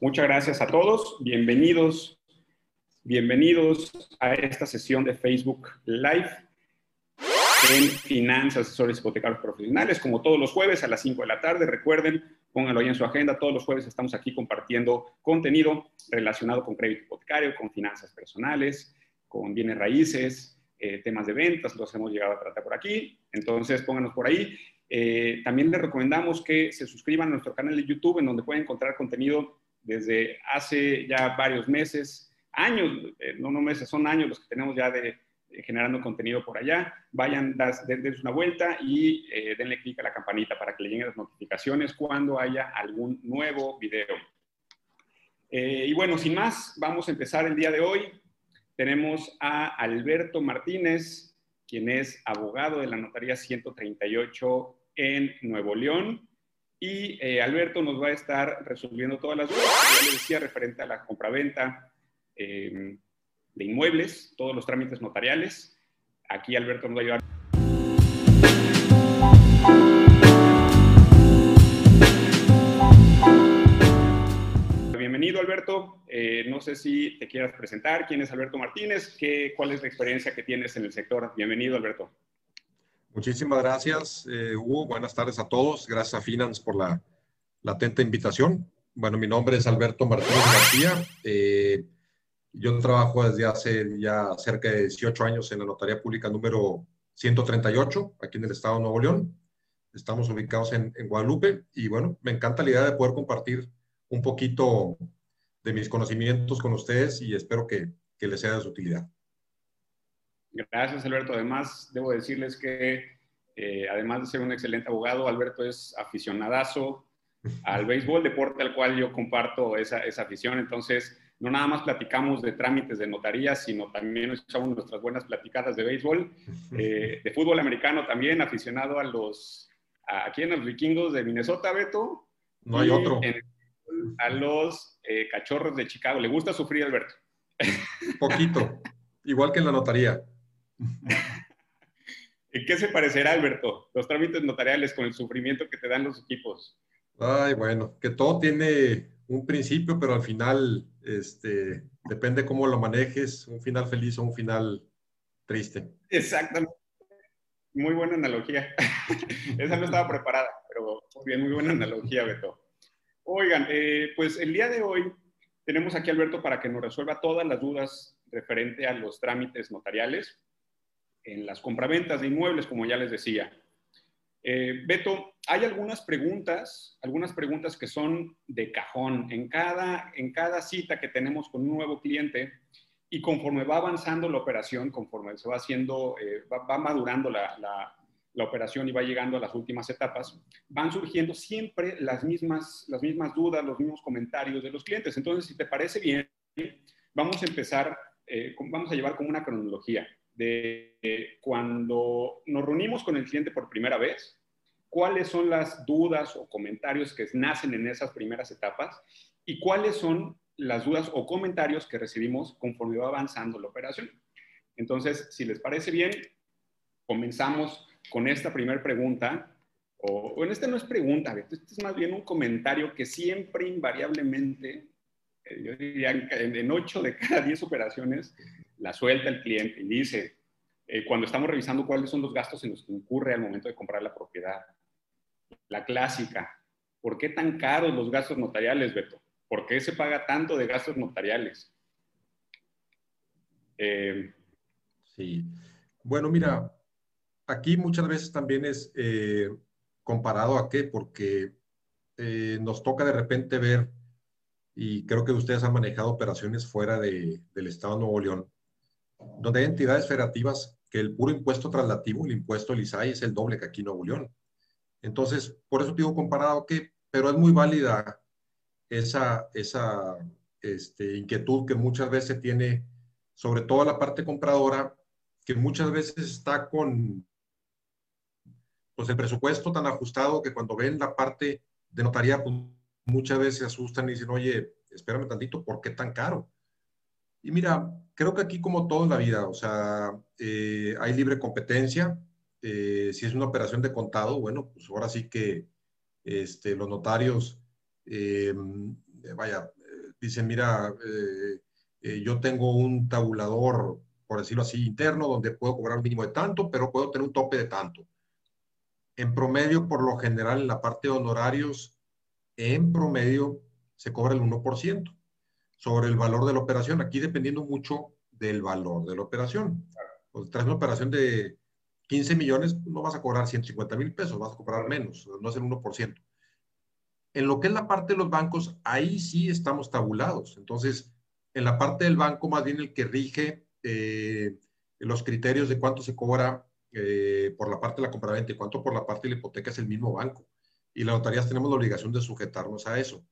Muchas gracias a todos. Bienvenidos, bienvenidos a esta sesión de Facebook Live en Finanzas, Asesores Hipotecarios Profesionales, como todos los jueves a las 5 de la tarde. Recuerden, pónganlo ahí en su agenda. Todos los jueves estamos aquí compartiendo contenido relacionado con crédito hipotecario, con finanzas personales, con bienes raíces, eh, temas de ventas, los hemos llegado a tratar por aquí. Entonces, pónganos por ahí. Eh, también les recomendamos que se suscriban a nuestro canal de YouTube, en donde pueden encontrar contenido desde hace ya varios meses, años, eh, no, no meses, son años los que tenemos ya de, generando contenido por allá. Vayan, dense una vuelta y eh, denle clic a la campanita para que le lleguen las notificaciones cuando haya algún nuevo video. y bueno, sin más, vamos a empezar el día de hoy. Tenemos a Alberto Martínez, quien es abogado de la Notaría 138 en Nuevo León. Y eh, Alberto nos va a estar resolviendo todas las dudas, como le decía, referente a la compraventa eh, de inmuebles, todos los trámites notariales. Aquí Alberto nos va a ayudar. bienvenido Alberto. Eh, no sé si te quieras presentar. ¿Quién es Alberto Martínez? ¿Qué, ¿Cuál es la experiencia que tienes en el sector? Bienvenido Alberto. Muchísimas gracias, eh, Hugo. Buenas tardes a todos. Gracias a Finance por la, atenta invitación. Bueno, mi nombre es Alberto Martínez García. Eh, yo trabajo desde hace ya cerca de 18 años en la Notaría Pública número 138, aquí en el estado de Nuevo León. Estamos ubicados en, Guadalupe y bueno, me encanta la idea de poder compartir un poquito de mis conocimientos con ustedes y espero que, que les sea de su utilidad. Gracias, Alberto. Además, debo decirles que, eh, además de ser un excelente abogado, Alberto es aficionadazo al béisbol, deporte al cual yo comparto esa, esa afición. Entonces, no nada más platicamos de trámites de notaría, sino también echamos nuestras buenas platicadas de béisbol, eh, de fútbol americano también, aficionado a los, aquí en los vikingos de Minnesota, Beto. No hay otro a los eh, cachorros de Chicago. ¿Le gusta sufrir, Alberto? Poquito, igual que en la notaría. ¿En qué se parecerá, Alberto, los trámites notariales con el sufrimiento que te dan los equipos? Ay, bueno, que todo tiene un principio, pero al final este, depende cómo lo manejes, un final feliz o un final triste. Exactamente. Muy buena analogía. Esa no estaba preparada, pero bien, muy buena analogía, Beto. Oigan, eh, pues el día de hoy tenemos aquí a Alberto para que nos resuelva todas las dudas referente a los trámites notariales en las compraventas de inmuebles, como ya les decía. Eh, Beto, hay algunas preguntas, algunas preguntas que son de cajón. En cada, en cada cita que tenemos con un nuevo cliente y conforme va avanzando la operación, conforme se va haciendo, eh, va, madurando la, la operación y va llegando a las últimas etapas, van surgiendo siempre las mismas, las mismas dudas, los mismos comentarios de los clientes. Entonces, si te parece bien, vamos a empezar, eh, vamos a llevar como una cronología de cuando nos reunimos con el cliente por primera vez, cuáles son las dudas o comentarios que nacen en esas primeras etapas y cuáles son las dudas o comentarios que recibimos conforme va avanzando la operación. Entonces, si les parece bien, comenzamos con esta primera pregunta, o bueno, esta no es pregunta, este es más bien un comentario que siempre invariablemente, eh, yo diría en 8 de cada 10 operaciones, la suelta el cliente y dice, eh, cuando estamos revisando cuáles son los gastos en los que incurre al momento de comprar la propiedad. La clásica, ¿por qué tan caros los gastos notariales, Beto? ¿Por qué se paga tanto de gastos notariales? Eh, sí. Bueno, mira, aquí muchas veces también es eh, comparado a qué, porque nos toca de repente ver, y creo que ustedes han manejado operaciones fuera del Estado de Nuevo León, donde hay entidades federativas que el puro impuesto traslativo, el impuesto del es el doble que aquí en Nuevo León. Entonces, por eso digo comparado a qué, pero es muy válida esa, esa este, inquietud que muchas veces tiene, sobre todo la parte compradora, que muchas veces está con pues el presupuesto tan ajustado que cuando ven la parte de notaría, pues muchas veces se asustan y dicen, oye, espérame tantito, ¿por qué tan caro? Y mira, creo que aquí como todo en la vida, o sea, eh, hay libre competencia. Eh, si es una operación de contado, bueno, pues ahora sí que este, los notarios, eh, vaya, dicen, mira, yo tengo un tabulador, por decirlo así, interno, donde puedo cobrar un mínimo de tanto, pero puedo tener un tope de tanto. En promedio, por lo general, en la parte de honorarios, en promedio se cobra el 1% sobre el valor de la operación. Aquí dependiendo mucho del valor de la operación. Pues, tras una operación de 15 millones, no vas a cobrar 150 mil pesos, vas a cobrar menos, no es el 1%. En lo que es la parte de los bancos, ahí sí estamos tabulados. Entonces, en la parte del banco, más bien el que rige eh, los criterios de cuánto se cobra eh, por la parte de la compraventa y cuánto por la parte de la hipoteca es el mismo banco. Y las notarías tenemos la obligación de sujetarnos a eso.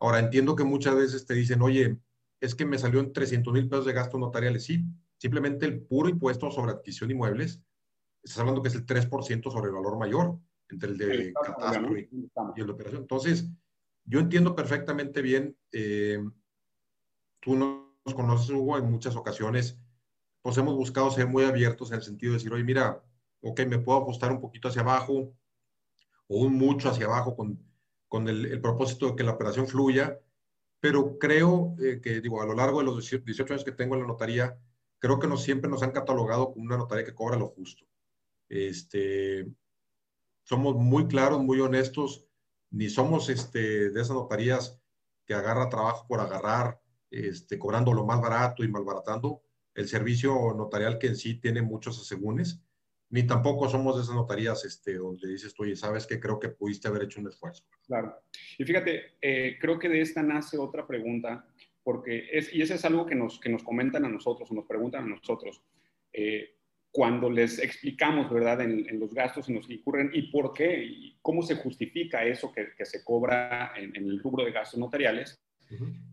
Ahora, entiendo que muchas veces te dicen, oye, es que me salió en 300 mil pesos de gastos notariales. Sí, simplemente el puro impuesto sobre adquisición de inmuebles, estás hablando que es el 3% sobre el valor mayor, entre el de catastro y, el de operación. Entonces, yo entiendo perfectamente bien, eh, tú nos conoces, Hugo, en muchas ocasiones, pues hemos buscado ser muy abiertos en el sentido de decir, oye, mira, ok, me puedo ajustar un poquito hacia abajo o un mucho hacia abajo con con el, propósito de que la operación fluya, pero creo eh, que, digo, a lo largo de los 18 años que tengo en la notaría, creo que no siempre nos han catalogado como una notaría que cobra lo justo. Este, somos muy claros, muy honestos, ni somos este, de esas notarías que agarra trabajo por agarrar, este, cobrando lo más barato y malbaratando el servicio notarial que en sí tiene muchos asegúnes ni tampoco somos de esas notarías este, donde dices, oye, sabes que creo que pudiste haber hecho un esfuerzo. Claro. Y fíjate, eh, creo que de esta nace otra pregunta, porque es, y eso es algo que nos, que nos comentan a nosotros o nos preguntan a nosotros. Eh, cuando les explicamos, ¿verdad?, en, los gastos y nos ocurren y por qué y cómo se justifica eso que, que se cobra en, el rubro de gastos notariales,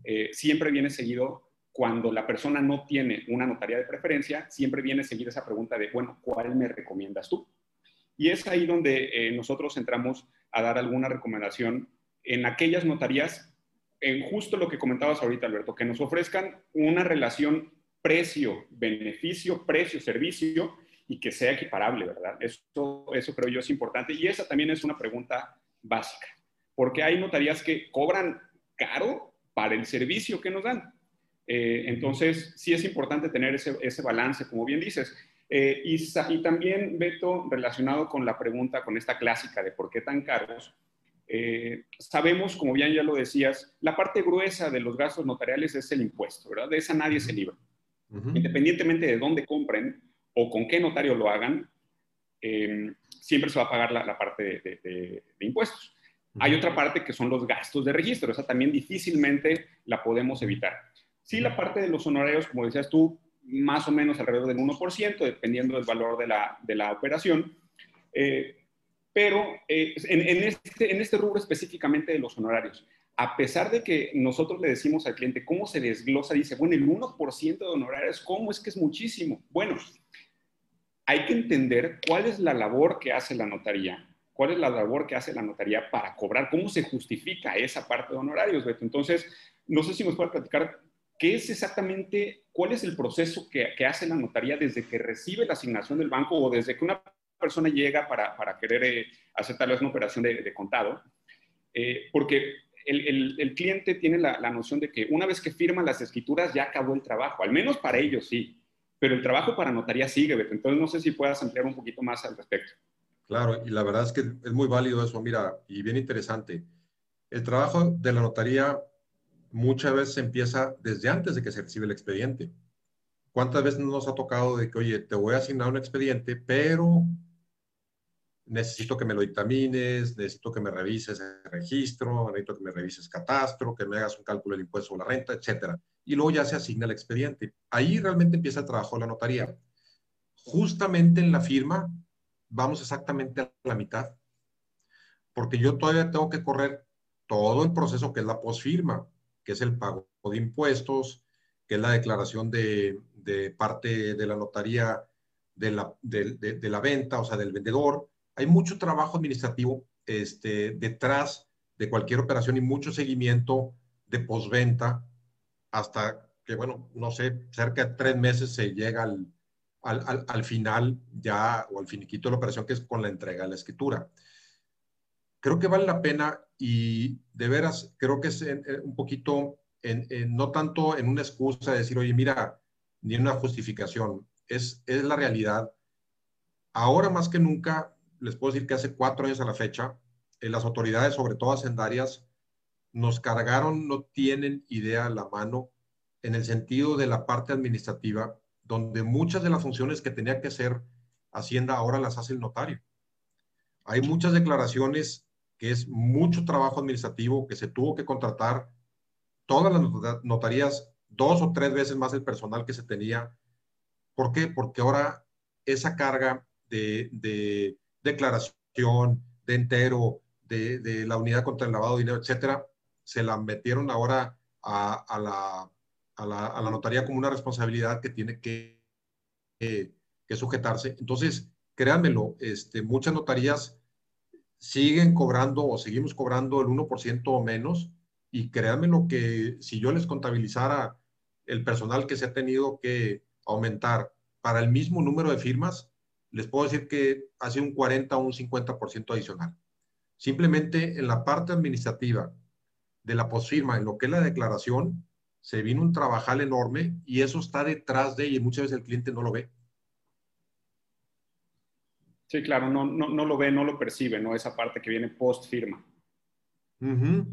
eh, siempre viene seguido cuando la persona no tiene una notaría de preferencia, siempre viene a seguir esa pregunta de, bueno, ¿cuál me recomiendas tú? Y es ahí donde eh, nosotros entramos a dar alguna recomendación en aquellas notarías, en justo lo que comentabas ahorita, Alberto, que nos ofrezcan una relación precio-beneficio, precio-servicio y que sea equiparable, ¿verdad? Eso, eso creo yo es importante. Y esa también es una pregunta básica, porque hay notarías que cobran caro para el servicio que nos dan. Eh, entonces, sí es importante tener ese, balance, como bien dices. Eh, y, y, también, Beto, relacionado con la pregunta, con esta clásica de por qué tan caros, eh, sabemos, como bien ya lo decías, la parte gruesa de los gastos notariales es el impuesto, ¿verdad? De esa nadie se libra. Independientemente de dónde compren o con qué notario lo hagan, siempre se va a pagar la, parte de, impuestos. Hay otra parte que son los gastos de registro, esa también difícilmente la podemos evitar. Sí, la parte de los honorarios, como decías tú, más o menos alrededor del 1%, dependiendo del valor de la, de la operación. Eh, pero eh, en, este, en este rubro específicamente de los honorarios, a pesar de que nosotros le decimos al cliente cómo se desglosa, dice, bueno, el 1% de honorarios, ¿cómo es que es muchísimo? Bueno, hay que entender cuál es la labor que hace la notaría, cuál es la labor que hace la notaría para cobrar, cómo se justifica esa parte de honorarios, Beto. Entonces, no sé si nos puede platicar ¿Qué es exactamente, cuál es el proceso que, hace la notaría desde que recibe la asignación del banco o desde que una persona llega para, para querer eh, hacer tal vez una operación de, contado? Eh, porque el, el, cliente tiene la, la, noción de que una vez que firman las escrituras ya acabó el trabajo, al menos para ellos sí, pero el trabajo para notaría sigue, Beto. Entonces no sé si puedas ampliar un poquito más al respecto. Claro, y la verdad es que es muy válido eso, mira, y bien interesante. El trabajo de la notaría muchas veces empieza desde antes de que se recibe el expediente. ¿Cuántas veces nos ha tocado de que, oye, te voy a asignar un expediente, pero necesito que me lo dictamines, necesito que me revises el registro, necesito que me revises catastro, que me hagas un cálculo del impuesto sobre la renta, etcétera. Y luego ya se asigna el expediente. Ahí realmente empieza el trabajo de la notaría. Justamente en la firma vamos exactamente a la mitad, porque yo todavía tengo que correr todo el proceso que es la posfirma que es el pago de impuestos, que es la declaración de, parte de la notaría de la, de, la, venta, o sea, del vendedor. Hay mucho trabajo administrativo este, detrás de cualquier operación y mucho seguimiento de postventa hasta que, bueno, no sé, cerca de tres meses se llega al, al, final ya o al finiquito de la operación, que es con la entrega de la escritura. Creo que vale la pena y de veras creo que es eh, un poquito no tanto en una excusa de decir, oye, mira, ni una justificación, es, es la realidad. Ahora más que nunca, les puedo decir que hace cuatro años a la fecha, eh, las autoridades, sobre todo hacendarias, nos cargaron, no tienen idea a la mano en el sentido de la parte administrativa, donde muchas de las funciones que tenía que hacer Hacienda ahora las hace el notario. Hay muchas declaraciones que es mucho trabajo administrativo, que se tuvo que contratar todas las notarías dos o tres veces más el personal que se tenía. ¿Por qué? Porque ahora esa carga de, declaración, de entero, de, la unidad contra el lavado de dinero, etcétera, se la metieron ahora a, la, notaría como una responsabilidad que tiene que, que, sujetarse. Entonces, créanmelo, este, muchas notarías siguen cobrando o seguimos cobrando el 1% o menos. Y créanmelo que si yo les contabilizara el personal que se ha tenido que aumentar para el mismo número de firmas, les puedo decir que hace un 40 o un 50% adicional. Simplemente en la parte administrativa de la posfirma, en lo que es la declaración, se vino un trabajal enorme y eso está detrás de y muchas veces el cliente no lo ve. Sí, claro, no, no, no lo ve, no lo percibe, ¿no? Esa parte que viene post firma. Muy,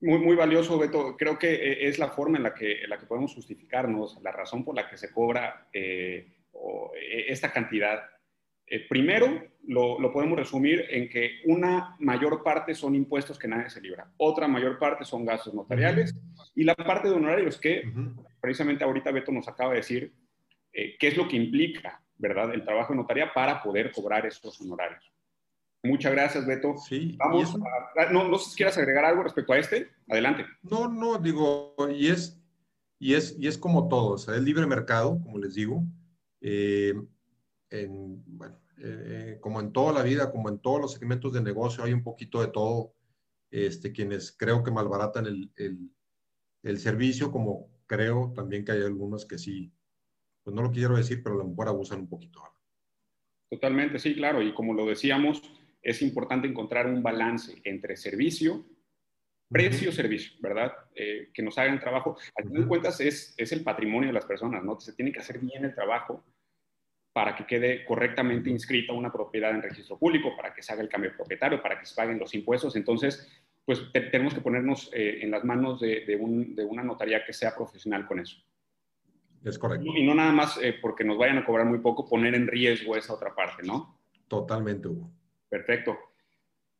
muy valioso, Beto. Creo que eh, es la forma en la que, la que podemos justificarnos, la razón por la que se cobra eh, eh, esta cantidad. primero, lo, lo, podemos resumir en que una mayor parte son impuestos que nadie se libra, otra mayor parte son gastos notariales y la parte de honorarios que precisamente ahorita Beto nos acaba de decir qué es lo que implica ¿verdad? El trabajo de notaría para poder cobrar estos honorarios. Muchas gracias, Beto. Sí, Vamos no, no sé si quieras agregar algo respecto a este. Adelante. No, no, digo, y es, y es, y es como todo, o sea, es libre mercado, como les digo. Eh, en, bueno, eh, como en toda la vida, como en todos los segmentos de negocio, hay un poquito de todo. Este, quienes creo que malbaratan el, el, el servicio, como creo también que hay algunos que sí pues no lo quiero decir, pero a lo mejor abusan un poquito. Totalmente, sí, claro. Y como lo decíamos, es importante encontrar un balance entre servicio, precio, servicio, ¿verdad? Eh, que nos hagan trabajo. Al fin de cuentas, es, es el patrimonio de las personas, ¿no? Se tiene que hacer bien el trabajo para que quede correctamente inscrita una propiedad en registro público, para que se haga el cambio de propietario, para que se paguen los impuestos. Entonces, pues tenemos que ponernos eh, en las manos de, de, un, de una notaría que sea profesional con eso. Es correcto. Y no nada más eh, porque nos vayan a cobrar muy poco, poner en riesgo esa otra parte, ¿no? Totalmente, Hugo. Perfecto.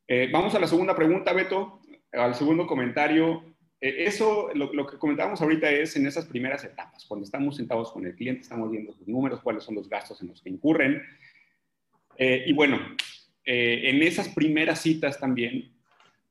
Eh, vamos a la segunda pregunta, Beto, al segundo comentario. Eh, eso, lo, que comentábamos ahorita es en esas primeras etapas, cuando estamos sentados con el cliente, estamos viendo sus números, cuáles son los gastos en los que incurren. y bueno, en esas primeras citas también,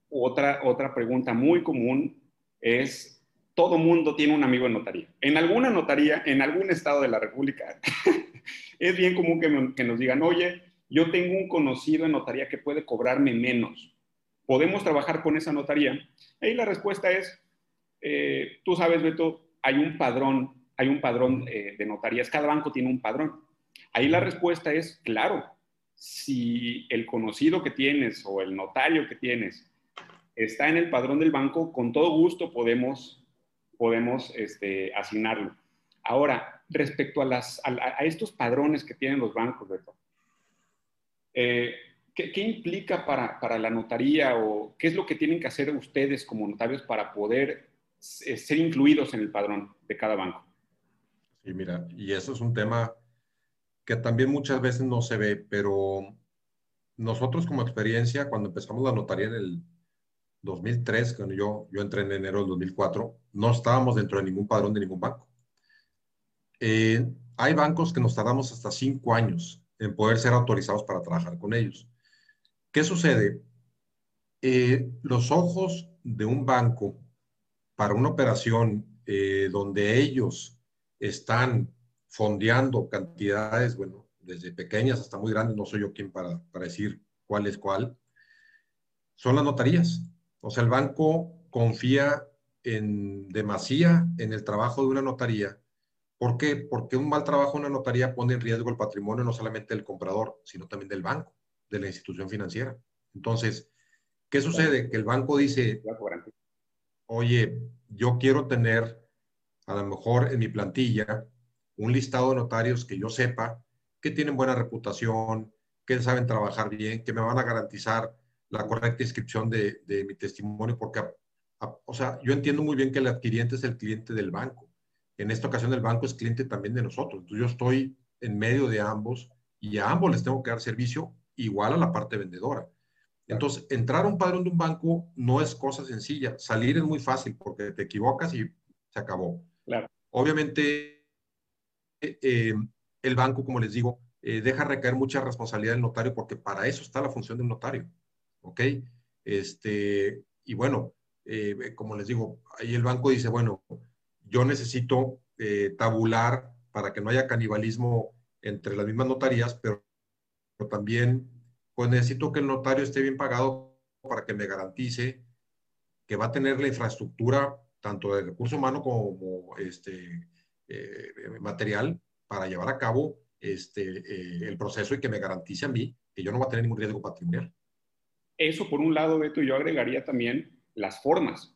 otra, otra pregunta muy común es todo mundo tiene un amigo en notaría. En alguna notaría, en algún estado de la República, es bien común que, nos digan, oye, yo tengo un conocido en notaría que puede cobrarme menos. ¿Podemos trabajar con esa notaría? Ahí la respuesta es, eh, tú sabes, Beto, hay un padrón, hay un padrón eh, de notarías, cada banco tiene un padrón. Ahí la respuesta es, claro, si el conocido que tienes o el notario que tienes está en el padrón del banco, con todo gusto podemos podemos este, asignarlo. Ahora, respecto a, las, a, estos padrones que tienen los bancos, Beto, eh, ¿qué, implica para, para, la notaría o qué es lo que tienen que hacer ustedes como notarios para poder ser incluidos en el padrón de cada banco? Sí, mira, y eso es un tema que también muchas veces no se ve, pero nosotros como experiencia, cuando empezamos la notaría en el 2003, cuando yo, yo entré en enero del 2004, no estábamos dentro de ningún padrón de ningún banco. Eh, hay bancos que nos tardamos hasta cinco años en poder ser autorizados para trabajar con ellos. ¿Qué sucede? Eh, los ojos de un banco para una operación eh, donde ellos están fondeando cantidades, bueno, desde pequeñas hasta muy grandes, no soy yo quien para, para decir cuál es cuál, son las notarías. O sea, el banco confía en demasía en el trabajo de una notaría. ¿Por qué? Porque un mal trabajo en una notaría pone en riesgo el patrimonio no solamente del comprador, sino también del banco, de la institución financiera. Entonces, ¿qué sucede? Que el banco dice, oye, yo quiero tener, a lo mejor en mi plantilla, un listado de notarios que yo sepa que tienen buena reputación, que saben trabajar bien, que me van a garantizar la correcta inscripción de, de mi testimonio, porque, o sea, yo entiendo muy bien que el adquiriente es el cliente del banco. En esta ocasión el banco es cliente también de nosotros. Entonces yo estoy en medio de ambos y a ambos les tengo que dar servicio igual a la parte vendedora. Entonces, entrar a un padrón de un banco no es cosa sencilla. Salir es muy fácil porque te equivocas y se acabó. Claro. Obviamente, eh, el banco, como les digo, eh, deja recaer mucha responsabilidad del notario porque para eso está la función de un notario. ¿Ok? Este, y bueno, eh, como les digo, ahí el banco dice, bueno, yo necesito tabular para que no haya canibalismo entre las mismas notarías, pero, también pues necesito que el notario esté bien pagado para que me garantice que va a tener la infraestructura, tanto de recurso humano como este, eh, material, para llevar a cabo este, eh, el proceso y que me garantice a mí que yo no voy a tener ningún riesgo patrimonial. Eso por un lado, Beto, yo agregaría también las formas,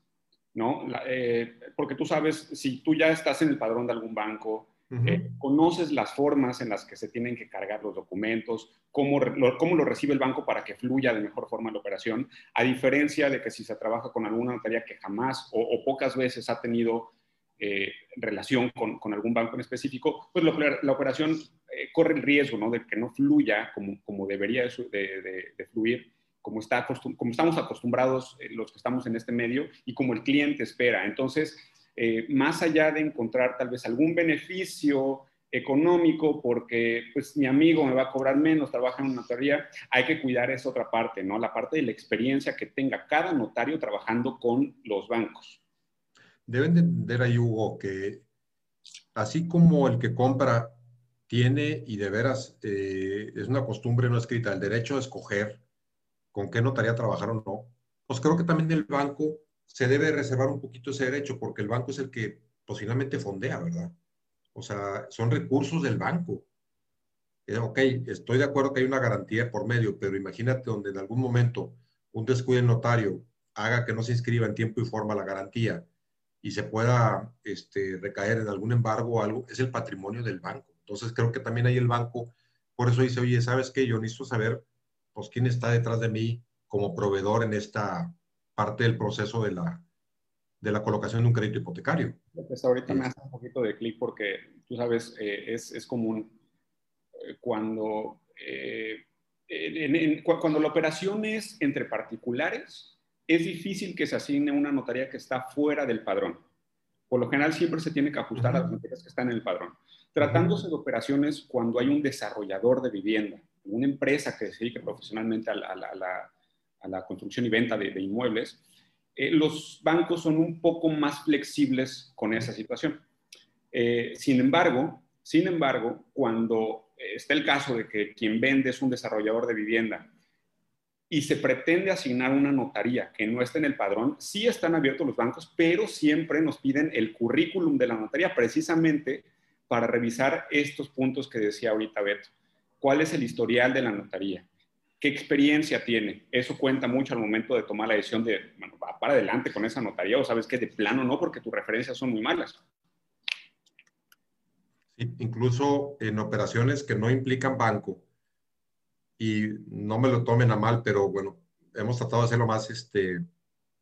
¿no? Eh, porque tú sabes, si tú ya estás en el padrón de algún banco, eh, conoces las formas en las que se tienen que cargar los documentos, cómo lo, cómo lo recibe el banco para que fluya de mejor forma la operación, a diferencia de que si se trabaja con alguna notaría que jamás o, pocas veces ha tenido eh, relación con, con, algún banco en específico, pues la, operación eh, corre el riesgo ¿no? de que no fluya como, como debería de, de, fluir, como, está como estamos acostumbrados los que estamos en este medio y como el cliente espera. Entonces, eh, más allá de encontrar tal vez algún beneficio económico porque pues mi amigo me va a cobrar menos, trabaja en una notaría, hay que cuidar esa otra parte, ¿no? La parte de la experiencia que tenga cada notario trabajando con los bancos. Deben de entender ahí, Hugo, que así como el que compra tiene y de veras eh, es una costumbre no escrita el derecho a escoger con qué notaría trabajar o no, pues creo que también el banco se debe reservar un poquito ese derecho porque el banco es el que posiblemente fondea, ¿verdad? O sea, son recursos del banco. Eh, ok, estoy de acuerdo que hay una garantía por medio, pero imagínate donde en algún momento un descuido notario haga que no se inscriba en tiempo y forma la garantía y se pueda este, recaer en algún embargo o algo, es el patrimonio del banco. Entonces creo que también hay el banco, por eso dice, oye, ¿sabes qué? Yo necesito saber, pues, quién está detrás de mí como proveedor en esta, parte del proceso de la, de la colocación de un crédito hipotecario. Pues ahorita me hace un poquito de clic porque tú sabes, eh, es, es, común eh, cuando, eh, cuando la operación es entre particulares, es difícil que se asigne una notaría que está fuera del padrón. Por lo general siempre se tiene que ajustar a las notarias que están en el padrón. Tratándose de operaciones cuando hay un desarrollador de vivienda, una empresa que se dedique profesionalmente a la construcción y venta de, inmuebles, eh, los bancos son un poco más flexibles con esa situación. Eh, sin embargo, sin embargo, cuando está el caso de que quien vende es un desarrollador de vivienda y se pretende asignar una notaría que no esté en el padrón, sí están abiertos los bancos, pero siempre nos piden el currículum de la notaría precisamente para revisar estos puntos que decía ahorita Beto. ¿Cuál es el historial de la notaría? qué experiencia tiene. Eso cuenta mucho al momento de tomar la decisión de, bueno, va para adelante con esa notaría o sabes que de plano no, porque tus referencias son muy malas. Incluso en operaciones que no implican banco, y no me lo tomen a mal, pero bueno, hemos tratado de ser lo más este,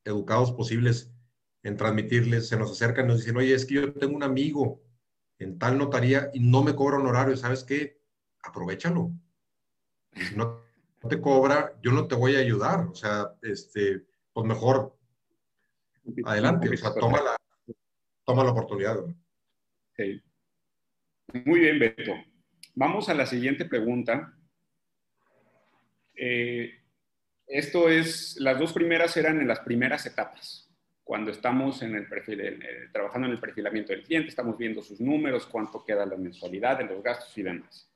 educados posibles en transmitirles, se nos acercan y nos dicen, oye, es que yo tengo un amigo en tal notaría y no me cobra honorario, ¿sabes qué? Aprovechalo. No te cobra, yo no te voy a ayudar. O sea, este, pues mejor adelante, o sea, toma la, toma la oportunidad. Muy bien, Beto. Vamos a la siguiente pregunta. Eh, esto es, las dos primeras eran en las primeras etapas, cuando estamos en el perfil, trabajando en el perfilamiento del cliente, estamos viendo sus números, cuánto queda la mensualidad, los gastos y demás.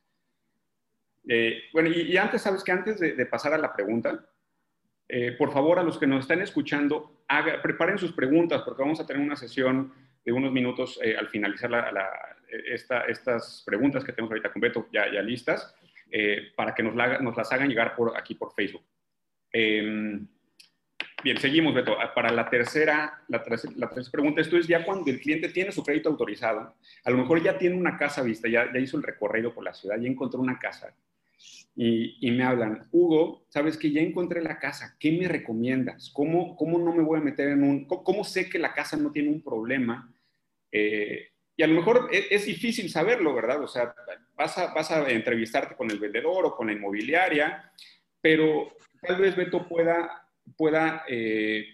Eh, bueno, y, antes, sabes que antes de, pasar a la pregunta, eh, por favor, a los que nos están escuchando, preparen sus preguntas porque vamos a tener una sesión de unos minutos eh, al finalizar estas preguntas que tenemos ahorita con Beto ya, listas, para que nos, las hagan llegar por aquí por Facebook. Em, Bien, seguimos, Beto. Para la tercera, la, la, tercera pregunta, esto es ya cuando el cliente tiene su crédito autorizado, a lo mejor ya tiene una casa vista, ya, ya hizo el recorrido por la ciudad, ya encontró una casa, y, y, me hablan, Hugo, sabes que ya encontré la casa, ¿qué me recomiendas? ¿Cómo, cómo no me voy a meter en un, cómo, sé que la casa no tiene un problema? Eh, y a lo mejor es, es, difícil saberlo, ¿verdad? O sea, vas a, vas a entrevistarte con el vendedor o con la inmobiliaria, pero tal vez Beto pueda, pueda, eh,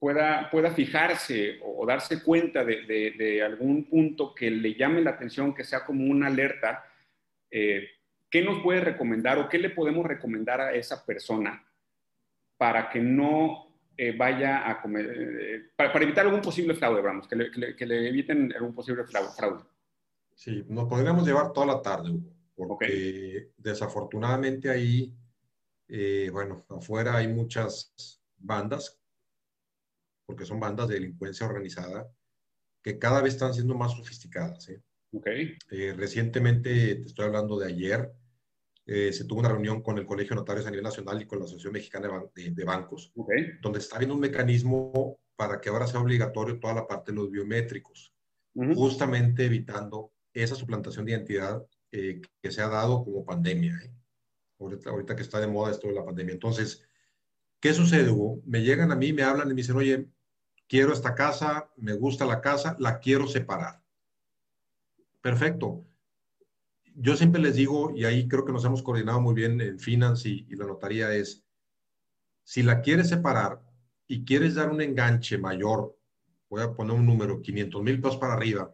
pueda, pueda fijarse o, o darse cuenta de, de, de, algún punto que le llame la atención, que sea como una alerta. Eh, ¿Qué nos puede recomendar o qué le podemos recomendar a esa persona para que no eh, vaya a comer, eh, para, para, evitar algún posible fraude, vamos, que le, que le, que le eviten algún posible fraude? Sí, nos podríamos llevar toda la tarde, Hugo, porque okay. desafortunadamente ahí eh, bueno, afuera hay muchas bandas, porque son bandas de delincuencia organizada, que cada vez están siendo más sofisticadas. ¿eh? Okay. Eh, recientemente, te estoy hablando de ayer, eh, se tuvo una reunión con el Colegio de Notarios a nivel nacional y con la Asociación Mexicana de, Ban de, de Bancos, okay. donde está habiendo un mecanismo para que ahora sea obligatorio toda la parte de los biométricos, uh -huh. justamente evitando esa suplantación de identidad eh, que se ha dado como pandemia. ahorita, ahorita que está de moda esto de la pandemia. Entonces, ¿qué sucede, Hugo? Me llegan a mí, me hablan y me dicen, oye, quiero esta casa, me gusta la casa, la quiero separar. Perfecto. Yo siempre les digo, y ahí creo que nos hemos coordinado muy bien en Finance y, y la notaría, es, si la quieres separar y quieres dar un enganche mayor, voy a poner un número, 500 mil pesos para arriba,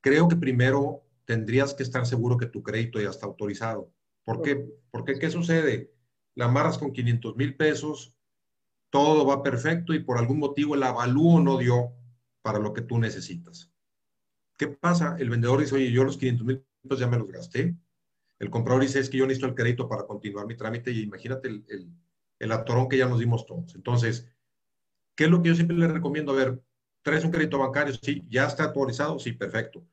creo que primero tendrías que estar seguro que tu crédito ya está autorizado. ¿Por qué? Porque ¿qué sucede? La amarras con 500 mil pesos, todo va perfecto y por algún motivo el avalúo no dio para lo que tú necesitas. ¿Qué pasa? El vendedor dice, oye, yo los 500 mil pesos ya me los gasté. El comprador dice, es que yo necesito el crédito para continuar mi trámite y imagínate el, el, atorón que ya nos dimos todos. Entonces, ¿qué es lo que yo siempre le recomiendo? A ver, ¿traes un crédito bancario? Sí, ¿ya está autorizado? Sí, perfecto.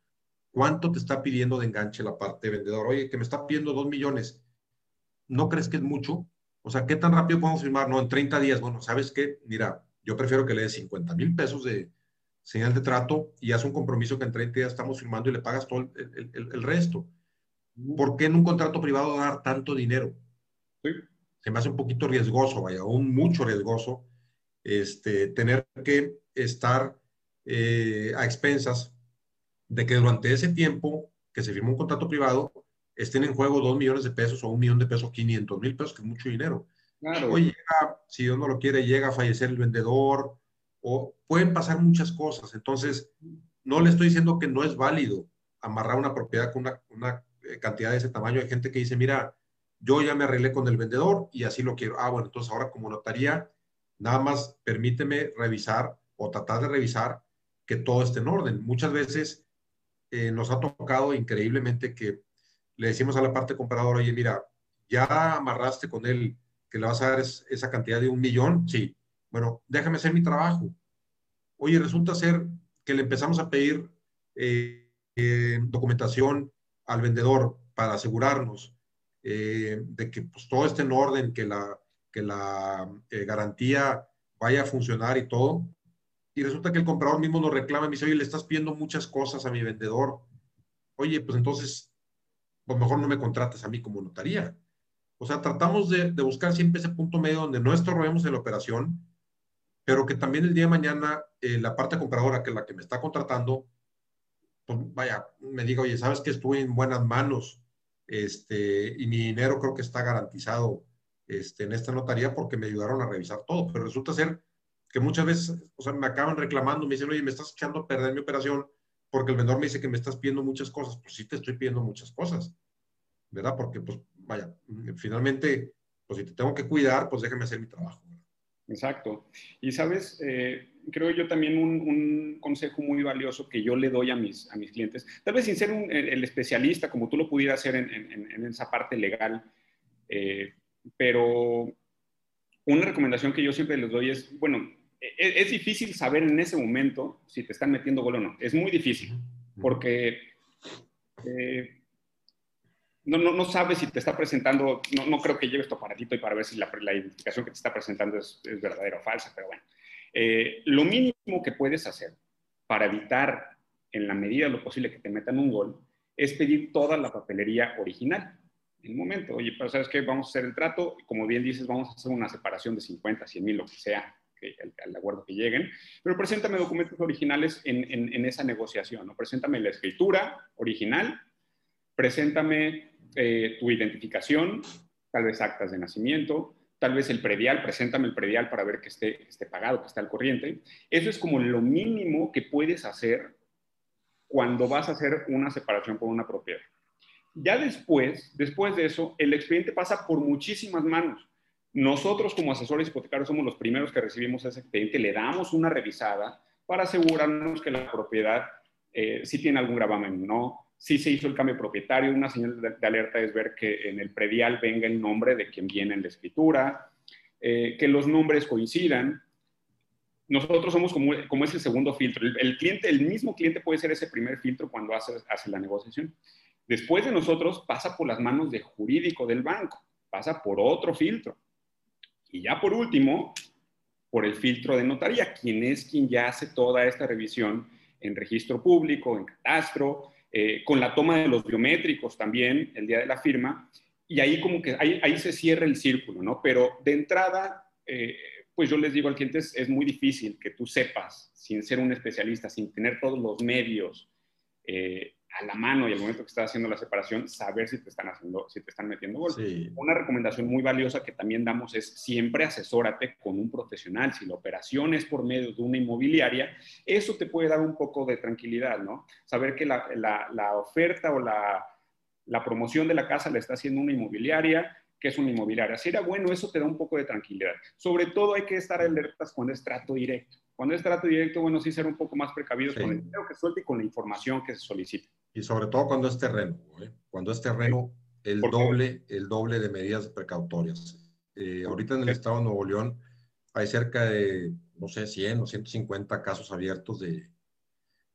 ¿Cuánto te está pidiendo de enganche la parte vendedor? Oye, que me está pidiendo dos millones. ¿No crees que es mucho? O sea, ¿qué tan rápido podemos firmar? No, en 30 días. Bueno, ¿sabes qué? Mira, yo prefiero que le des 50 mil pesos de señal de trato y haz un compromiso que en 30 días estamos firmando y le pagas todo el, el, el, el resto. ¿Por qué en un contrato privado dar tanto dinero? Sí. Se me hace un poquito riesgoso, vaya, aún mucho riesgoso, este, tener que estar eh, a expensas de que durante ese tiempo que se firmó un contrato privado estén en juego dos millones de pesos o un millón de pesos, 500 mil pesos, que es mucho dinero. Claro. Hoy llega, si Dios no lo quiere, llega a fallecer el vendedor o pueden pasar muchas cosas. Entonces, no le estoy diciendo que no es válido amarrar una propiedad con una, una cantidad de ese tamaño. Hay gente que dice, mira, yo ya me arreglé con el vendedor y así lo quiero. Ah, bueno, entonces ahora como notaría, nada más permíteme revisar o tratar de revisar que todo esté en orden. Muchas veces eh, nos ha tocado increíblemente que le decimos a la parte compradora, oye, mira, ya amarraste con él que le vas a dar es, esa cantidad de un millón, sí. Bueno, déjame hacer mi trabajo. Oye, resulta ser que le empezamos a pedir eh, eh, documentación al vendedor para asegurarnos eh, de que pues, todo esté en orden, que la, que la garantía vaya a funcionar y todo y resulta que el comprador mismo nos reclama y me dice, oye, le estás pidiendo muchas cosas a mi vendedor. Oye, pues entonces, pues mejor no me contrates a mí como notaría. O sea, tratamos de, de buscar siempre ese punto medio donde no estorbemos en la operación, pero que también el día de mañana eh, la parte compradora, que es la que me está contratando, pues vaya, me diga, oye, ¿sabes que estuve en buenas manos? Este, y mi dinero creo que está garantizado este, en esta notaría porque me ayudaron a revisar todo, pero resulta ser que muchas veces, o sea, me acaban reclamando, me dicen, oye, me estás echando a perder mi operación porque el vendedor me dice que me estás pidiendo muchas cosas. Pues sí te estoy pidiendo muchas cosas, ¿verdad? Porque, pues, vaya, finalmente, pues si te tengo que cuidar, pues déjame hacer mi trabajo. Exacto. Y sabes, eh, creo yo también un, un, consejo muy valioso que yo le doy a mis, a mis clientes, tal vez sin ser un, el especialista como tú lo pudieras hacer en, en, en esa parte legal, eh, pero una recomendación que yo siempre les doy es, bueno, es, es, difícil saber en ese momento si te están metiendo gol o no. Es muy difícil, porque eh, no, no, no sabes si te está presentando, no, no creo que lleves tu aparatito y para ver si la, la identificación que te está presentando es, es verdadera o falsa, pero bueno. Eh, lo mínimo que puedes hacer para evitar, en la medida de lo posible, que te metan un gol, es pedir toda la papelería original. En un momento, oye, pero ¿sabes qué? Vamos a hacer el trato, como bien dices, vamos a hacer una separación de 50, 100 mil, lo que sea, que, al, acuerdo que lleguen, pero preséntame documentos originales en, en, en esa negociación, ¿no? Preséntame la escritura original, preséntame eh, tu identificación, tal vez actas de nacimiento, tal vez el predial, preséntame el predial para ver que esté, esté pagado, que está al corriente. Eso es como lo mínimo que puedes hacer cuando vas a hacer una separación por una propiedad. Ya después, después de eso, el expediente pasa por muchísimas manos. Nosotros como asesores hipotecarios somos los primeros que recibimos ese expediente, le damos una revisada para asegurarnos que la propiedad eh, si tiene algún gravamen o no, si se hizo el cambio propietario, una señal de, alerta es ver que en el predial venga el nombre de quien viene en la escritura, eh, que los nombres coincidan. Nosotros somos como, como ese segundo filtro. El, cliente, el mismo cliente puede ser ese primer filtro cuando hace, hace la negociación. Después de nosotros pasa por las manos de jurídico del banco, pasa por otro filtro. Y ya por último, por el filtro de notaría, quien es quien ya hace toda esta revisión en registro público, en catastro, eh, con la toma de los biométricos también el día de la firma, y ahí como que ahí, ahí se cierra el círculo, ¿no? Pero de entrada, eh, pues yo les digo al cliente, es, es, muy difícil que tú sepas, sin ser un especialista, sin tener todos los medios, eh, a la mano y al momento que estás haciendo la separación, saber si te están haciendo, si te están metiendo gol. Una recomendación muy valiosa que también damos es siempre asesórate con un profesional. Si la operación es por medio de una inmobiliaria, eso te puede dar un poco de tranquilidad, ¿no? Saber que la, la, la oferta o la, la promoción de la casa la está haciendo una inmobiliaria, que es una inmobiliaria. Si era bueno, eso te da un poco de tranquilidad. Sobre todo hay que estar alertas cuando es trato directo. Cuando es trato directo, bueno, sí ser un poco más precavidos con el dinero que suelte y con la información que se solicita. Y sobre todo cuando es terreno, ¿eh? cuando es terreno, el doble, el doble de medidas precautorias. Eh, ahorita en el estado de Nuevo León hay cerca de, no sé, 100 o 150 casos abiertos de,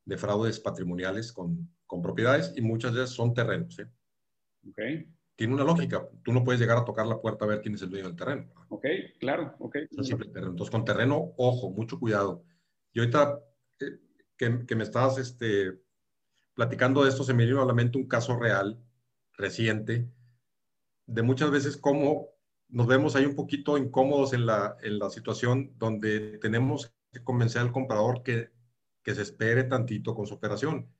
de fraudes patrimoniales con, con, propiedades y muchas de ellas son terrenos. ¿eh? Okay. Tiene una lógica. Tú no puedes llegar a tocar la puerta a ver quién es el dueño del terreno. Ok, claro, ok. Es terreno. Entonces, con terreno, ojo, mucho cuidado. Y ahorita eh, que, que, me estás este, platicando de esto, se me vino a la mente un caso real, reciente, de muchas veces cómo nos vemos ahí un poquito incómodos en la, en la situación donde tenemos que convencer al comprador que, que se espere tantito con su operación.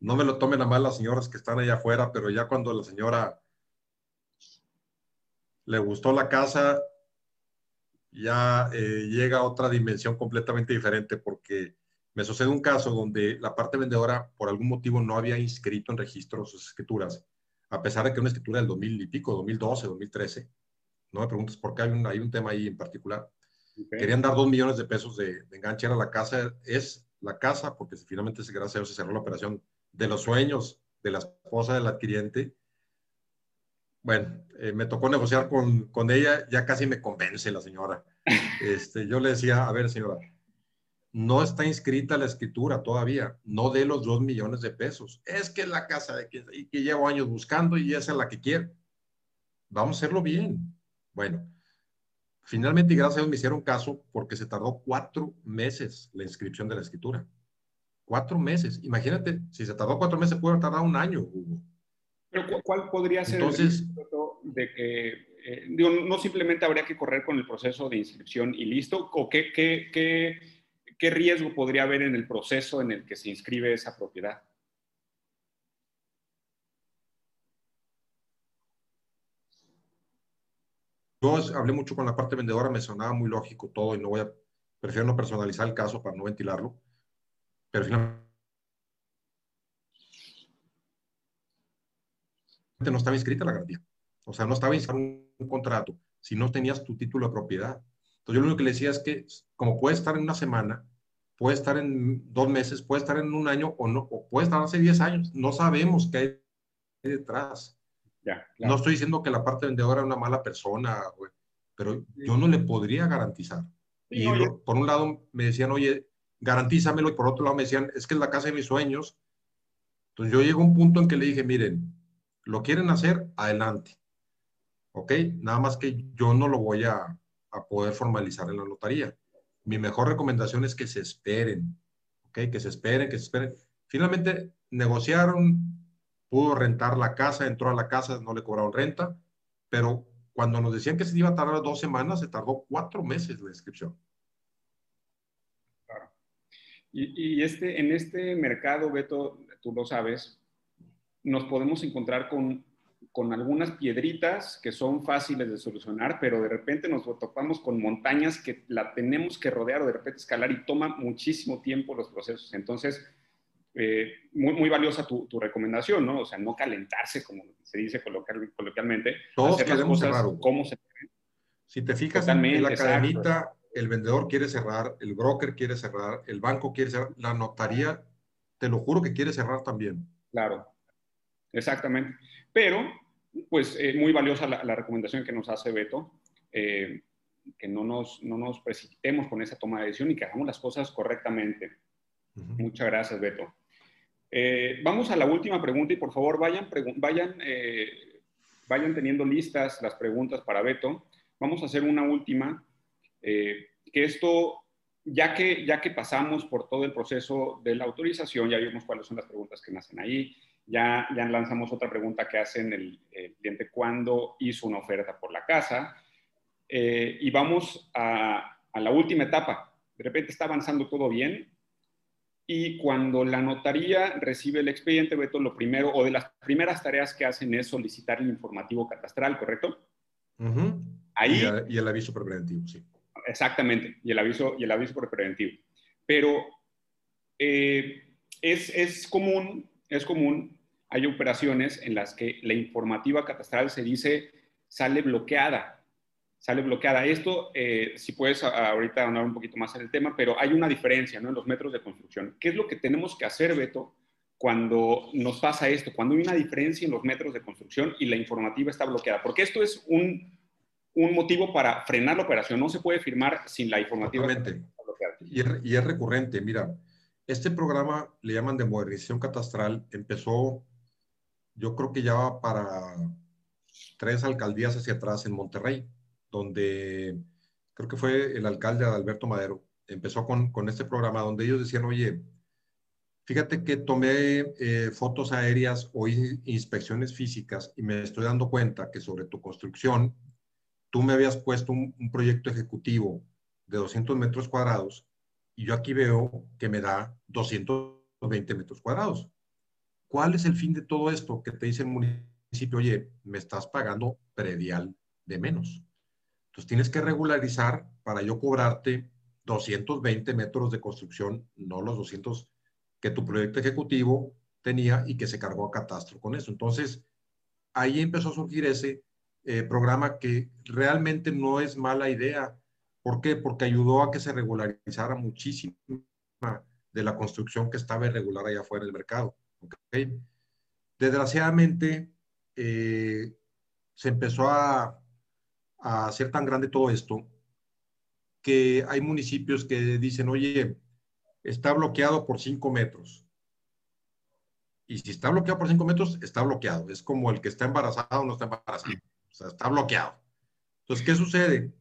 No me lo tomen a mal las señoras que están allá afuera, pero ya cuando la señora le gustó la casa, ya eh, llega otra dimensión completamente diferente porque me sucede un caso donde la parte vendedora por algún motivo no había inscrito en registro sus escrituras, a pesar de que una escritura del 2000 y pico, 2012, 2013. No me preguntes por qué, hay un, hay un tema ahí en particular. Okay. Querían dar dos millones de pesos de, de, enganche, era la casa, es la casa, porque finalmente, gracias a Dios, se cerró la operación de los sueños de la esposa del adquiriente. Bueno, eh, me tocó negociar con, con, ella, ya casi me convence la señora. Este, yo le decía, a ver, señora, no está inscrita la escritura todavía, no de los dos millones de pesos. Es que es la casa de que, y que llevo años buscando y esa es la que quiero. Vamos a hacerlo bien. Bueno, finalmente, gracias a Dios, me hicieron caso porque se tardó cuatro meses la inscripción de la escritura. Cuatro meses. Imagínate, si se tardó cuatro meses, puede tardar un año, Hugo. Pero ¿cuál podría ser Entonces, el de que, eh, digo, no simplemente habría que correr con el proceso de inscripción y listo, o qué, qué, qué ¿qué riesgo podría haber en el proceso en el que se inscribe esa propiedad? Yo hablé mucho con la parte vendedora, me sonaba muy lógico todo y no voy a, prefiero no personalizar el caso para no ventilarlo, pero finalmente no estaba inscrita la garantía. O sea, no estaba inscrito un contrato si no tenías tu título de propiedad. Entonces yo lo único que le decía es que como puede estar en una semana, puede estar en dos meses, puede estar en un año o, no, o puede estar hace 10 años. No sabemos qué hay detrás. Ya, claro. No estoy diciendo que la parte vendedora es una mala persona, güey, pero yo no le podría garantizar. Sí, y oye. por un lado me decían, oye, garantízamelo, y por otro lado me decían, es que es la casa de mis sueños. Entonces yo llego a un punto en que le dije, miren, lo quieren hacer, adelante. ¿Ok? Nada más que yo no lo voy a, a poder formalizar en la notaría. Mi mejor recomendación es que se esperen. ¿Ok? Que se esperen, que se esperen. Finalmente negociaron, pudo rentar la casa, entró a la casa, no le cobraron renta, pero cuando nos decían que se iba a tardar dos semanas, se tardó cuatro meses la inscripción. Claro. Y, y, este, en este mercado, Beto, tú lo sabes, nos podemos encontrar con, con algunas piedritas que son fáciles de solucionar, pero de repente nos topamos con montañas que la tenemos que rodear o de repente escalar y toma muchísimo tiempo los procesos. Entonces, eh, muy, muy, valiosa tu, tu, recomendación, ¿no? O sea, no calentarse, como se dice coloquial, coloquialmente. Todos hacer las cosas cerrar, como se Si te fijas en la cadenita, el vendedor quiere cerrar, el broker quiere cerrar, el banco quiere cerrar, la notaría, te lo juro que quiere cerrar también. Claro, exactamente. Pero, pues, eh, muy valiosa la, la, recomendación que nos hace Beto, eh, que no nos, no nos precipitemos con esa toma de decisión y que hagamos las cosas correctamente. Uh -huh. Muchas gracias, Beto. Eh, vamos a la última pregunta y por favor vayan, vayan, eh, vayan teniendo listas las preguntas para Beto. Vamos a hacer una última, eh, que esto, ya que, ya que pasamos por todo el proceso de la autorización, ya vimos cuáles son las preguntas que nacen ahí, ya, ya lanzamos otra pregunta que hacen el, el cliente cuando hizo una oferta por la casa, y vamos a, a la última etapa. De repente está avanzando todo bien, y cuando la notaría recibe el expediente, Beto, lo primero o de las primeras tareas que hacen es solicitar el informativo catastral, ¿correcto? Uh -huh. Ahí, y, el, y, el aviso preventivo, sí. Exactamente, y el aviso, y el aviso preventivo. Pero eh, es, es, común, es común, hay operaciones en las que la informativa catastral se dice sale bloqueada sale bloqueada. Esto, eh, si puedes ahorita hablar un poquito más en el tema, pero hay una diferencia ¿no? en los metros de construcción. ¿Qué es lo que tenemos que hacer, Beto, cuando nos pasa esto? Cuando hay una diferencia en los metros de construcción y la informativa está bloqueada. Porque esto es un, un motivo para frenar la operación. No se puede firmar sin la informativa. Y es, y es recurrente. Mira, este programa le llaman de modernización catastral. Empezó, yo creo que ya va para tres alcaldías hacia atrás en Monterrey donde creo que fue el alcalde Alberto Madero, empezó con, con este programa donde ellos decían, oye, fíjate que tomé eh, fotos aéreas o inspecciones físicas y me estoy dando cuenta que sobre tu construcción, tú me habías puesto un, un proyecto ejecutivo de 200 metros cuadrados y yo aquí veo que me da 220 metros cuadrados. ¿Cuál es el fin de todo esto? Que te dice el municipio, oye, me estás pagando predial de menos. Entonces tienes que regularizar para yo cobrarte 220 metros de construcción, no los 200 que tu proyecto ejecutivo tenía y que se cargó a catastro con eso. Entonces, ahí empezó a surgir ese eh, programa que realmente no es mala idea. ¿Por qué? Porque ayudó a que se regularizara muchísima de la construcción que estaba irregular allá afuera del mercado. ¿Okay? Desgraciadamente, eh, se empezó a a ser tan grande todo esto que hay municipios que dicen, oye, está bloqueado por cinco metros. Y si está bloqueado por cinco metros, está bloqueado. Es como el que está embarazado o no está embarazado. O sea, está bloqueado. Entonces, ¿qué sucede?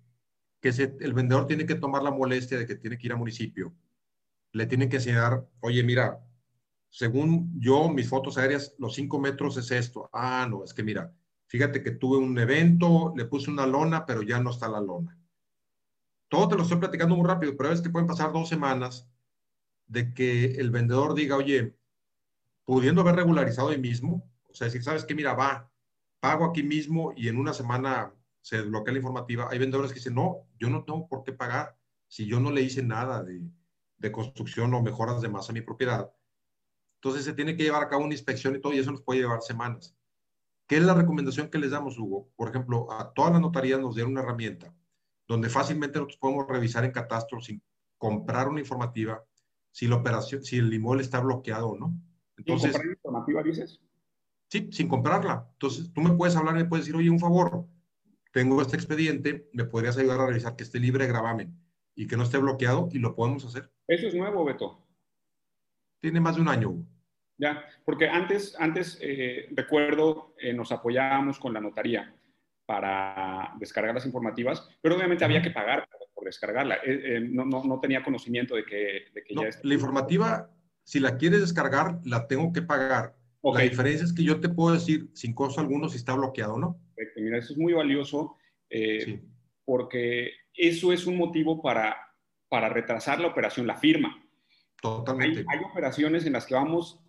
Que se, el vendedor tiene que tomar la molestia de que tiene que ir al municipio. Le tienen que enseñar, oye, mira, según yo, mis fotos aéreas, los cinco metros es esto. Ah, no, es que mira, Fíjate que tuve un evento, le puse una lona, pero ya no está la lona. Todo te lo estoy platicando muy rápido, pero es que pueden pasar dos semanas de que el vendedor diga, oye, pudiendo haber regularizado ahí mismo, o sea, si sabes que mira, va, pago aquí mismo y en una semana se desbloquea la informativa, hay vendedores que dicen, no, yo no tengo por qué pagar si yo no le hice nada de, de construcción o mejoras de más a mi propiedad. Entonces se tiene que llevar a cabo una inspección y todo, y eso nos puede llevar semanas. ¿Qué es la recomendación que les damos, Hugo? Por ejemplo, a todas las notarías nos dieron una herramienta donde fácilmente nosotros podemos revisar en catastro sin comprar una informativa si la operación, si el inmueble está bloqueado o no. Entonces, ¿Sin comprar informativa dices? Sí, sin comprarla. Entonces, tú me puedes hablar y me puedes decir, oye, un favor, tengo este expediente, ¿me podrías ayudar a revisar que esté libre de gravamen y que no esté bloqueado? Y lo podemos hacer. Eso es nuevo, Beto. Tiene más de un año, Hugo. Ya, porque antes, antes eh, recuerdo, eh, nos apoyábamos con la notaría para descargar las informativas, pero obviamente había que pagar por, descargarla. Eh, no, no, no, tenía conocimiento de que, de que ya... La informativa, si la quieres descargar, la tengo que pagar. La diferencia es que yo te puedo decir sin costo alguno si está bloqueado o no. Perfecto. Mira, eso es muy valioso porque eso es un motivo para, para retrasar la operación, la firma. Totalmente. Hay, hay, operaciones en las que vamos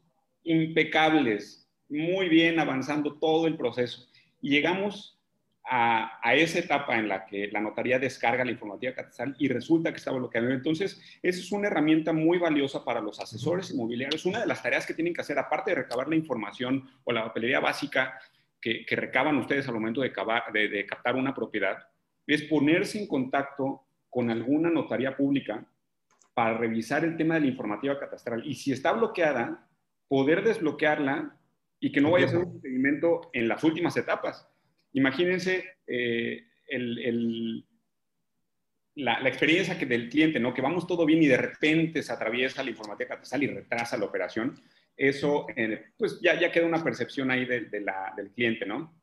impecables, muy bien avanzando todo el proceso. Y llegamos a, a, esa etapa en la que la notaría descarga la informativa catastral y resulta que está bloqueado. Entonces, esa es una herramienta muy valiosa para los asesores inmobiliarios. Una de las tareas que tienen que hacer, aparte de recabar la información o la papelería básica que, que recaban ustedes al momento de, de, de captar una propiedad, es ponerse en contacto con alguna notaría pública para revisar el tema de la informativa catastral. Y si está bloqueada, poder desbloquearla y que no vaya a ser un seguimiento en las últimas etapas. Imagínense eh, el, la, la, experiencia que del cliente, ¿no? Que vamos todo bien y de repente se atraviesa la informativa catastral y retrasa la operación. Eso, eh, pues ya, ya queda una percepción ahí de, de la, del cliente, ¿no?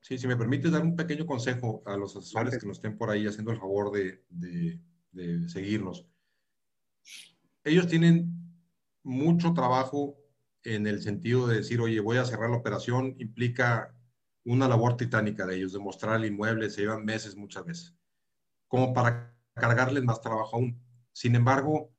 Sí, si me permites dar un pequeño consejo a los asesores que nos estén por ahí haciendo el favor de, de, de seguirnos. Ellos tienen mucho trabajo en el sentido de decir, oye, voy a cerrar la operación, implica una labor titánica de ellos, de mostrar el inmueble, se llevan meses muchas veces, como para cargarles más trabajo aún. Sin embargo,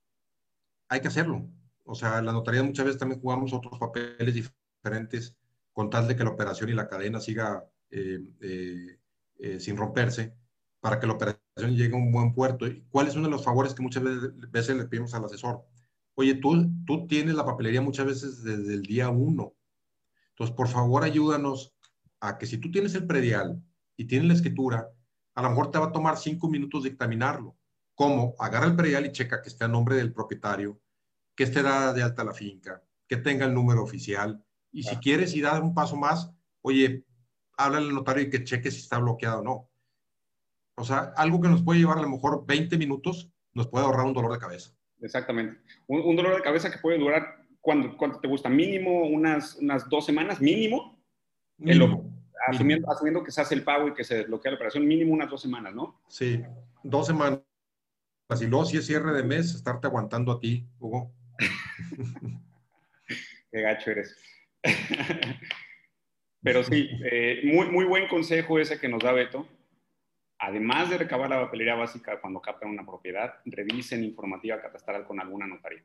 hay que hacerlo. O sea, la notaría muchas veces también jugamos otros papeles diferentes con tal de que la operación y la cadena siga eh, eh, eh, sin romperse para que la operación llegue a un buen puerto. ¿Cuál es uno de los favores que muchas veces le pedimos al asesor? Oye, tú, tú tienes la papelería muchas veces desde el día uno. Entonces, por favor, ayúdanos a que si tú tienes el predial y tienes la escritura, a lo mejor te va a tomar cinco minutos dictaminarlo. ¿Cómo? Agarra el predial y checa que esté a nombre del propietario, que esté dada de alta la finca, que tenga el número oficial. Y si quieres ir a dar un paso más, oye, háblale al notario y que cheque si está bloqueado o no. O sea, algo que nos puede llevar a lo mejor 20 minutos, nos puede ahorrar un dolor de cabeza. Exactamente. Un, dolor de cabeza que puede durar, ¿cuánto, cuánto te gusta? Mínimo unas, unas dos semanas, mínimo. mínimo. asumiendo, asumiendo, que se hace el pago y que se desbloquea la operación, mínimo unas dos semanas, ¿no? Sí, dos semanas. Y luego si es cierre de mes, estarte aguantando a ti, Hugo. Qué gacho eres. Pero sí, eh, muy, muy buen consejo ese que nos da Beto además de recabar la papelería básica cuando captan una propiedad, revisen informativa catastral con alguna notaría.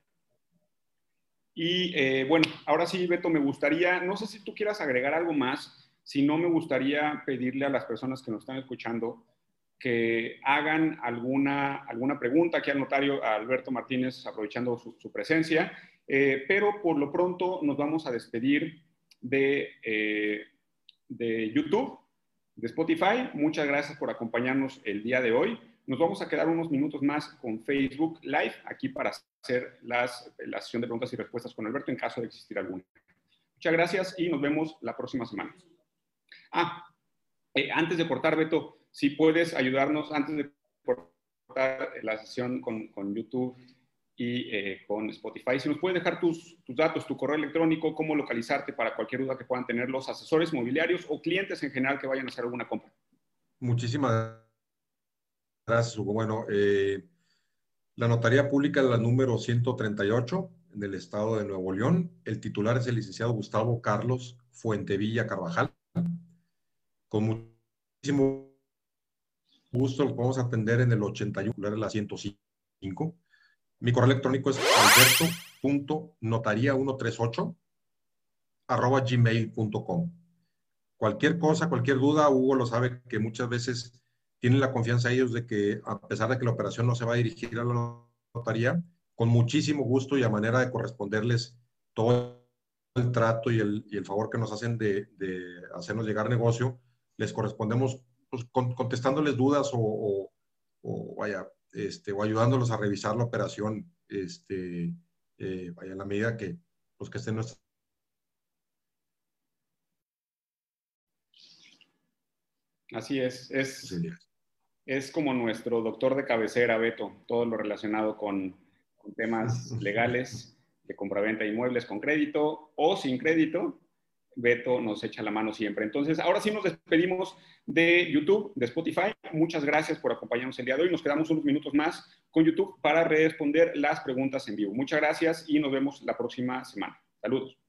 Y eh, bueno, ahora sí, Beto, me gustaría, no sé si tú quieras agregar algo más, si no me gustaría pedirle a las personas que nos están escuchando que hagan alguna, alguna pregunta aquí al notario Alberto Martínez, aprovechando su, presencia, eh, pero por lo pronto nos vamos a despedir de, eh, de YouTube de Spotify. Muchas gracias por acompañarnos el día de hoy. Nos vamos a quedar unos minutos más con Facebook Live, aquí para hacer las, la sesión de preguntas y respuestas con Alberto en caso de existir alguna. Muchas gracias y nos vemos la próxima semana. Ah, eh, antes de cortar, Beto, si puedes ayudarnos, antes de cortar la sesión con, con YouTube y eh, con Spotify. Si nos puedes dejar tus, datos, tu correo electrónico, cómo localizarte para cualquier duda que puedan tener los asesores mobiliarios o clientes en general que vayan a hacer alguna compra. Muchísimas gracias, Hugo. Bueno, eh, la notaría pública es la número 138 en el estado de Nuevo León. El titular es el licenciado Gustavo Carlos Fuentevilla Carvajal. Con muchísimo gusto lo podemos atender en el 81, la 105 mi correo electrónico es alberto.notaría138 arroba gmail.com. Cualquier cosa, cualquier duda, Hugo lo sabe que muchas veces tienen la confianza ellos de que a pesar de que la operación no se va a dirigir a la notaría, con muchísimo gusto y a manera de corresponderles todo el trato y el, favor que nos hacen de, hacernos llegar negocio, les correspondemos pues, con, contestándoles dudas o vaya, este, o ayudándolos a revisar la operación este, eh, vaya, en la medida que los pues, que estén nuestros. Así es, es, es como nuestro doctor de cabecera, Beto, todo lo relacionado con, con temas legales de compraventa de inmuebles con crédito o sin crédito, Beto nos echa la mano siempre. Entonces, ahora sí nos despedimos de YouTube, de Spotify. Muchas gracias por acompañarnos el día de hoy. Nos quedamos unos minutos más con YouTube para responder las preguntas en vivo. Muchas gracias y nos vemos la próxima semana. Saludos.